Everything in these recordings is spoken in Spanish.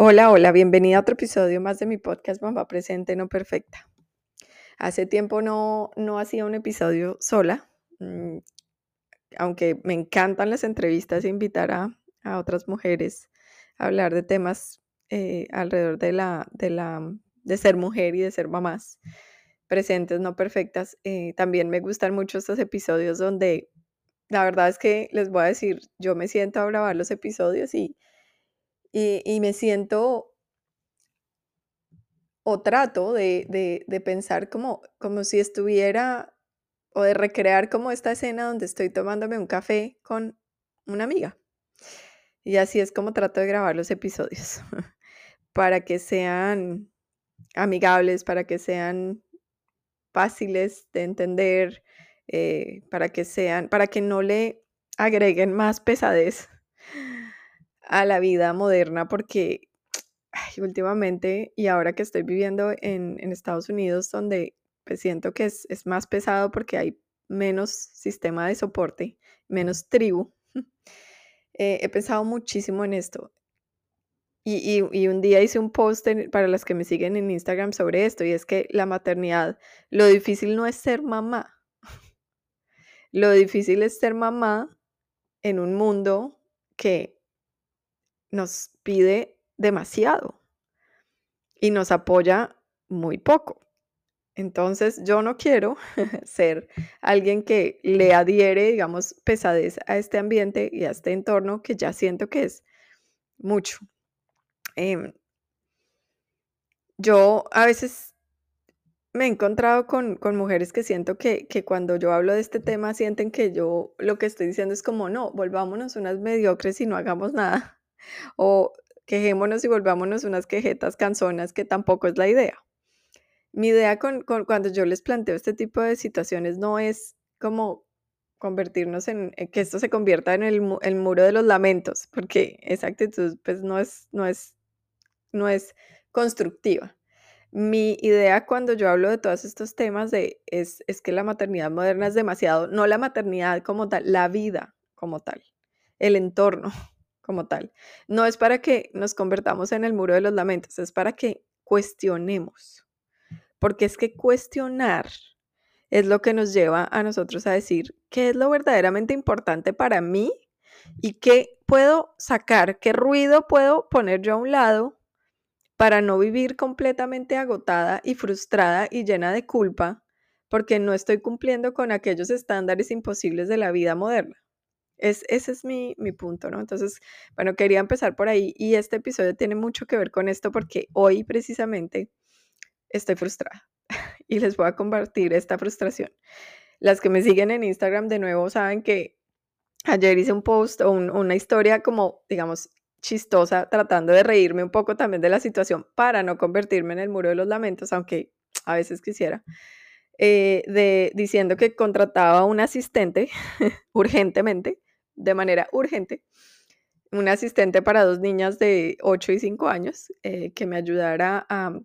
Hola, hola, bienvenida a otro episodio más de mi podcast Mamá Presente No Perfecta. Hace tiempo no, no hacía un episodio sola, mm, aunque me encantan las entrevistas e invitar a, otras mujeres a hablar de temas eh, alrededor de, la, de, la, de ser mujer y de ser mamás presentes, no perfectas. Eh, también me gustan mucho estos episodios donde la verdad es que les voy a decir, yo me siento a grabar los episodios y y, me siento o trato de, pensar como, como si estuviera o de recrear como esta escena donde estoy tomándome un café con una amiga. Y así es como trato de grabar los episodios, para que sean amigables, para que sean fáciles de entender, eh, para que sean, para que no le agreguen más pesadez a la vida moderna porque últimamente y ahora que estoy viviendo en, Estados Unidos donde pues, siento que es, más pesado porque hay menos sistema de soporte, menos tribu, eh, he pensado muchísimo en esto. Y, un día hice un post para las que me siguen en Instagram sobre esto, y es que la maternidad, lo difícil no es ser mamá, lo difícil es ser mamá en un mundo que nos pide demasiado y nos apoya muy poco. Entonces yo no quiero ser alguien que le adhiere, digamos, pesadez a este ambiente y a este entorno que ya siento que es mucho. Em, yo a veces me he encontrado con, mujeres que siento que, que, cuando yo hablo de este tema sienten que yo lo que estoy diciendo es como, no, volvámonos unas mediocres y no hagamos nada o quejémonos y volvámonos unas quejetas canzonas, que tampoco es la idea. Mi idea con, cuando yo les planteo este tipo de situaciones no es como convertirnos en, que esto se convierta en el, muro de los lamentos, porque esa actitud pues no es, no es, no es constructiva. Mi idea cuando yo hablo de todos estos temas de, es, es que la maternidad moderna es demasiado, no la maternidad como tal, la vida como tal, el entorno, como tal. No es para que nos convertamos en el muro de los lamentos, es para que cuestionemos. Porque es que cuestionar es lo que nos lleva a nosotros a decir qué es lo verdaderamente importante para mí y qué puedo sacar, qué ruido puedo poner yo a un lado para no vivir completamente agotada y frustrada y llena de culpa porque no estoy cumpliendo con aquellos estándares imposibles de la vida moderna. Es, ese es mi, punto, ¿no? Entonces, bueno, quería empezar por ahí y este episodio tiene mucho que ver con esto porque hoy precisamente estoy frustrada y les voy a compartir esta frustración. Las que me siguen en Instagram de nuevo saben que ayer hice un post o una historia como, digamos, chistosa, tratando de reírme un poco también de la situación para no convertirme en el muro de los lamentos, aunque a veces quisiera. Eh, de, diciendo que contrataba un asistente urgentemente de manera urgente un asistente para dos niñas de 8 y 5 años eh, que me ayudara a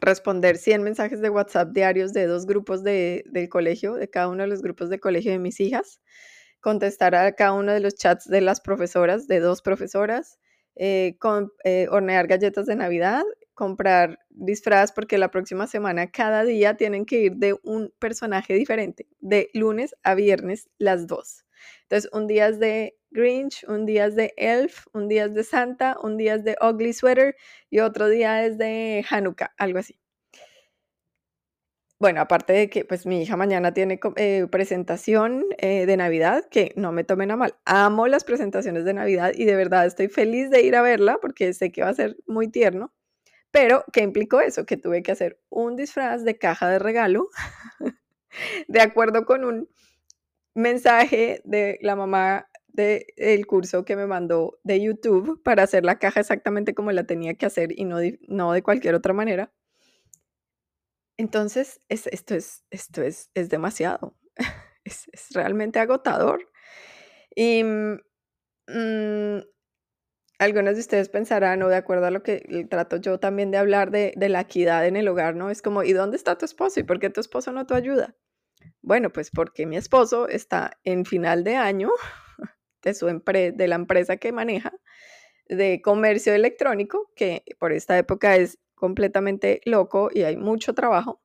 responder 100 mensajes de WhatsApp diarios de dos grupos de, del colegio, de cada uno de los grupos de colegio de mis hijas, contestar a cada uno de los chats de las profesoras, de dos profesoras, eh, con, eh, hornear galletas de Navidad, comprar disfraz porque la próxima semana cada día tienen que ir de un personaje diferente, de lunes a viernes las dos. Entonces, un día es de Grinch, un día es de Elf, un día es de Santa, un día es de Ugly Sweater y otro día es de Hanukkah, algo así. Bueno, aparte de que pues mi hija mañana tiene eh, presentación eh, de Navidad, que no me tomen a mal, amo las presentaciones de Navidad y de verdad estoy feliz de ir a verla porque sé que va a ser muy tierno, pero ¿qué implicó eso? Que tuve que hacer un disfraz de caja de regalo de acuerdo con un mensaje de la mamá del curso que me mandó de YouTube para hacer la caja exactamente como la tenía que hacer y no de, no de cualquier otra manera. Entonces, esto, es, esto es, es demasiado, es, realmente agotador. Y mm, mm, algunos de ustedes pensarán, o de acuerdo a lo que trato yo también de hablar de, de la equidad en el hogar, ¿no? Es como, ¿y dónde está tu esposo? ¿Y por qué tu esposo no te ayuda? Bueno, pues porque mi esposo está en final de año de, la empresa que maneja, de comercio electrónico, que por esta época es completamente loco y hay mucho trabajo.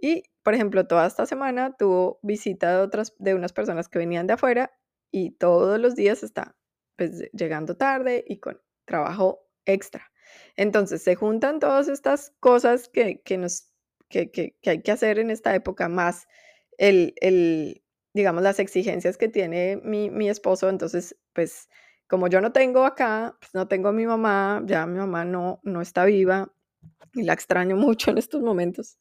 Y, por ejemplo, toda esta semana tuvo visita de otras, de unas personas que venían de afuera y todos los días está pues, llegando tarde y con trabajo extra. Entonces, se juntan todas estas cosas que, nos, que, que, hay que hacer en esta época, más el, el digamos, las exigencias que tiene mi, mi, esposo. Entonces, pues, como yo no tengo acá, pues no tengo a mi mamá, ya mi mamá no, no está viva y la extraño mucho en estos momentos.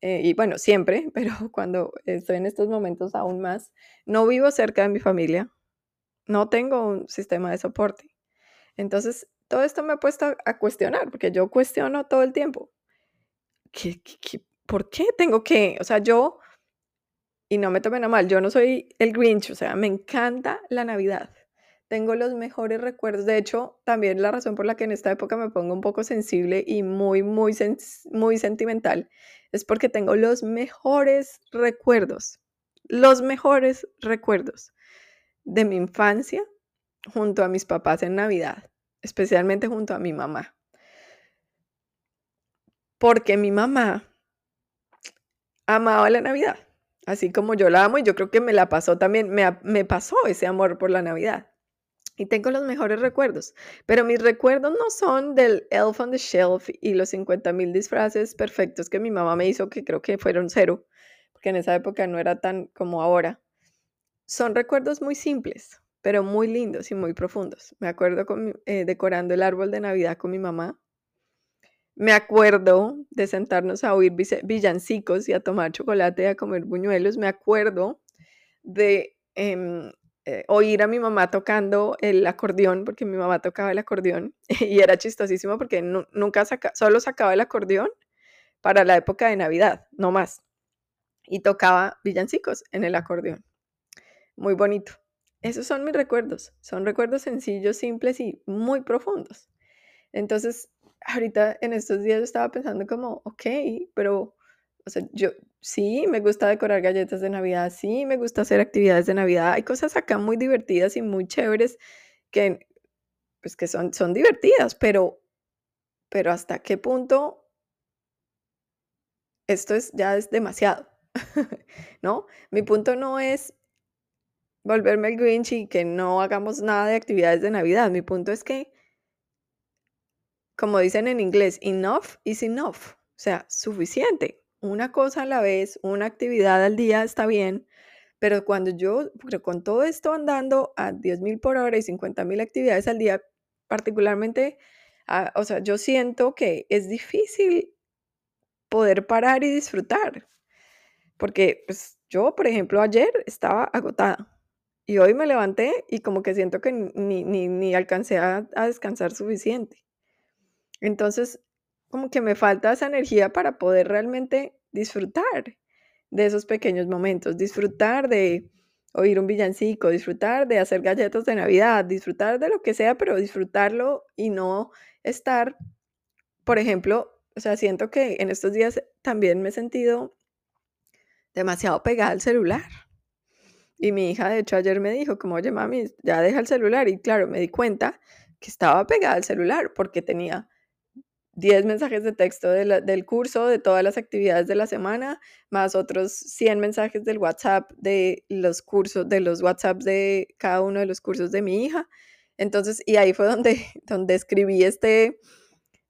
Eh, y bueno, siempre, pero cuando estoy en estos momentos aún más, no vivo cerca de mi familia, no tengo un sistema de soporte. Entonces, todo esto me ha puesto a cuestionar, porque yo cuestiono todo el tiempo. ¿Qué, por qué tengo que? O sea, yo, y no me tomen a mal, yo no soy el Grinch, o sea, me encanta la Navidad. Tengo los mejores recuerdos. De hecho, también la razón por la que en esta época me pongo un poco sensible y muy, muy, muy sentimental es porque tengo los mejores recuerdos, los mejores recuerdos de mi infancia junto a mis papás en Navidad, especialmente junto a mi mamá. Porque mi mamá amaba la Navidad, así como yo la amo y yo creo que me la pasó también, me, me pasó ese amor por la Navidad y tengo los mejores recuerdos, pero mis recuerdos no son del Elf on the Shelf y los 50 mil disfraces perfectos que mi mamá me hizo, que creo que fueron cero, porque en esa época no era tan como ahora. Son recuerdos muy simples, pero muy lindos y muy profundos. Me acuerdo con, eh, decorando el árbol de Navidad con mi mamá. Me acuerdo de sentarnos a oír villancicos y a tomar chocolate y a comer buñuelos. Me acuerdo de em, eh, oír a mi mamá tocando el acordeón, porque mi mamá tocaba el acordeón y era chistosísimo porque nunca saca, solo sacaba el acordeón para la época de Navidad, no más. Y tocaba villancicos en el acordeón. Muy bonito. Esos son mis recuerdos. Son recuerdos sencillos, simples y muy profundos. Entonces, ahorita en estos días estaba pensando como, ok, pero o sea, yo sí me gusta decorar galletas de Navidad, sí me gusta hacer actividades de Navidad. Hay cosas acá muy divertidas y muy chéveres que, pues, que son, son divertidas, pero, pero hasta qué punto esto es, ya es demasiado, ¿no? Mi punto no es volverme el Grinch y que no hagamos nada de actividades de Navidad. Mi punto es que, como dicen en inglés, enough is enough. O sea, suficiente una cosa a la vez, una actividad al día está bien, pero cuando yo, con todo esto andando a 10.000 por hora y 50.000 actividades al día, particularmente, ah, o sea, yo siento que es difícil poder parar y disfrutar, porque pues, yo, por ejemplo, ayer estaba agotada y hoy me levanté y como que siento que ni, ni, alcancé a, a descansar suficiente. Entonces, como que me falta esa energía para poder realmente disfrutar de esos pequeños momentos, disfrutar de oír un villancico, disfrutar de hacer galletas de Navidad, disfrutar de lo que sea, pero disfrutarlo y no estar, por ejemplo, o sea, siento que en estos días también me he sentido demasiado pegada al celular. Y mi hija, de hecho, ayer me dijo, como, oye, mami, ya deja el celular. Y claro, me di cuenta que estaba pegada al celular porque tenía 10 mensajes de texto del curso, de todas las actividades de la semana, más otros 100 mensajes del WhatsApp de los cursos, de los WhatsApps de cada uno de los cursos de mi hija. Entonces, y ahí fue donde, donde escribí este,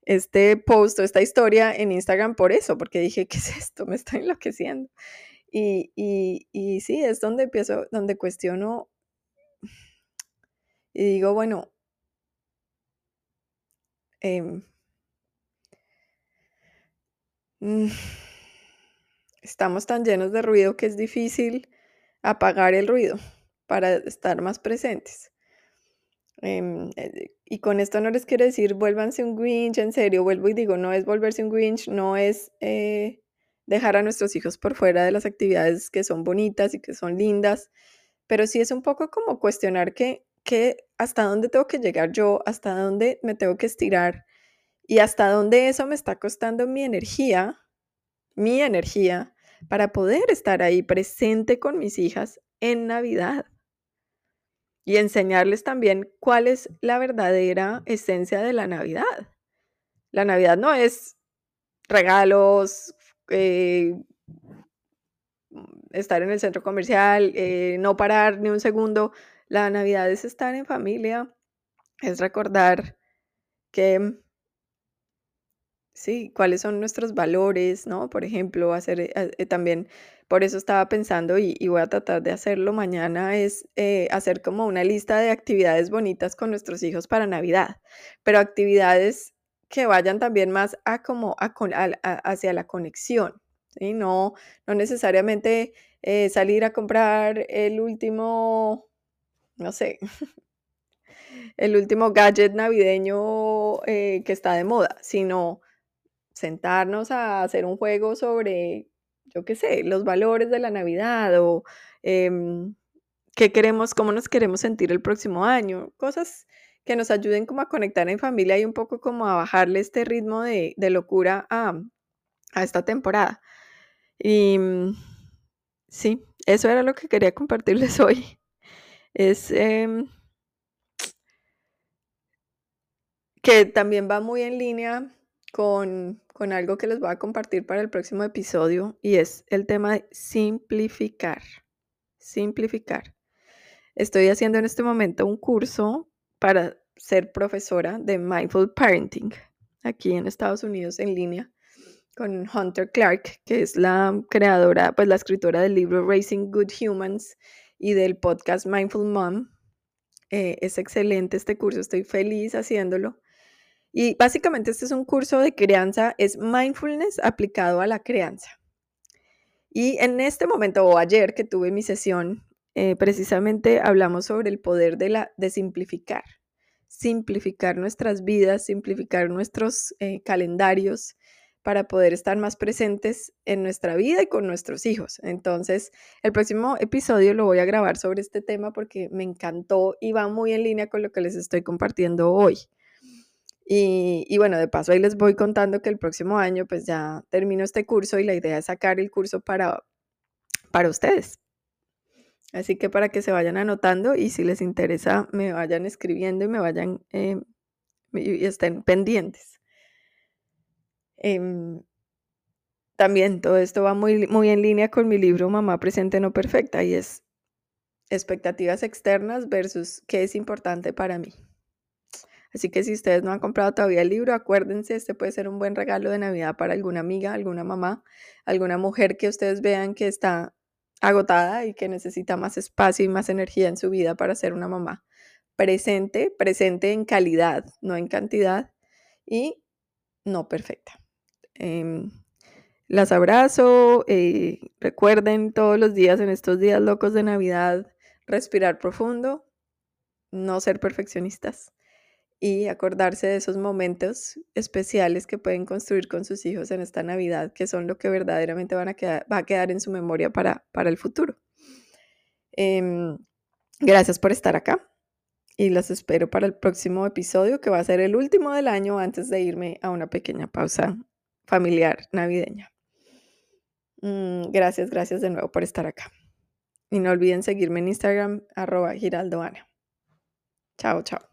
este post o esta historia en Instagram por eso, porque dije, ¿qué es esto? Me está enloqueciendo. Y, y, sí, es donde empiezo, donde cuestiono y digo, bueno, Mm, estamos tan llenos de ruido que es difícil apagar el ruido para estar más presentes. Em, eh, y con esto no les quiero decir vuélvanse un Grinch, en serio, vuelvo y digo, no es volverse un Grinch, no es eh, dejar a nuestros hijos por fuera de las actividades que son bonitas y que son lindas, pero sí es un poco como cuestionar que, que hasta dónde tengo que llegar yo, hasta dónde me tengo que estirar y hasta dónde eso me está costando mi energía, mi energía, para poder estar ahí presente con mis hijas en Navidad. y enseñarles también cuál es la verdadera esencia de la Navidad. La Navidad no es regalos, eh, estar en el centro comercial, eh, no parar ni un segundo. La Navidad es estar en familia, es recordar que Sí, cuáles son nuestros valores, ¿no? Por ejemplo, hacer eh, eh, también, por eso estaba pensando y, voy a tratar de hacerlo mañana, es eh, hacer como una lista de actividades bonitas con nuestros hijos para Navidad, pero actividades que vayan también más a como a hacia la conexión, ¿sí? No, no necesariamente salir a comprar el último, no sé, el último gadget navideño que está de moda, sino sentarnos a hacer un juego sobre, yo qué sé, los valores de la Navidad o em, qué queremos, cómo nos queremos sentir el próximo año, cosas que nos ayuden como a conectar en familia y un poco como a bajarle este ritmo de, locura a, esta temporada. Y mm, sí, eso era lo que quería compartirles hoy. Es em, que también va muy en línea con, algo que les voy a compartir para el próximo episodio y es el tema de simplificar. Simplificar. Estoy haciendo en este momento un curso para ser profesora de Mindful Parenting aquí en Estados Unidos en línea con Hunter Clark, que es la creadora, pues la escritora del libro Raising Good Humans y del podcast Mindful Mom. Eh, es excelente este curso, estoy feliz haciéndolo. Y básicamente este es un curso de crianza, es mindfulness aplicado a la crianza. Y en este momento o ayer que tuve mi sesión, eh, precisamente hablamos sobre el poder de, la, de simplificar, simplificar nuestras vidas, simplificar nuestros eh, calendarios para poder estar más presentes en nuestra vida y con nuestros hijos. Entonces, el próximo episodio lo voy a grabar sobre este tema porque me encantó y va muy en línea con lo que les estoy compartiendo hoy. Y, bueno, de paso ahí les voy contando que el próximo año pues ya termino este curso y la idea es sacar el curso para, para ustedes. Así que para que se vayan anotando y si les interesa me vayan escribiendo y me vayan eh, y estén pendientes. Em, también todo esto va muy, muy en línea con mi libro Mamá Presente No Perfecta y es expectativas externas versus qué es importante para mí. Así que si ustedes no han comprado todavía el libro, acuérdense, este puede ser un buen regalo de Navidad para alguna amiga, alguna mamá, alguna mujer que ustedes vean que está agotada y que necesita más espacio y más energía en su vida para ser una mamá presente, presente en calidad, no en cantidad y no perfecta. Em, las abrazo, eh, recuerden todos los días en estos días locos de Navidad, respirar profundo, no ser perfeccionistas y acordarse de esos momentos especiales que pueden construir con sus hijos en esta Navidad, que son lo que verdaderamente van a quedar, va a quedar en su memoria para, para el futuro. Em, gracias por estar acá y los espero para el próximo episodio, que va a ser el último del año antes de irme a una pequeña pausa familiar navideña. Mm, gracias, gracias de nuevo por estar acá. Y no olviden seguirme en Instagram, arroba giraldoana. Chao, chao.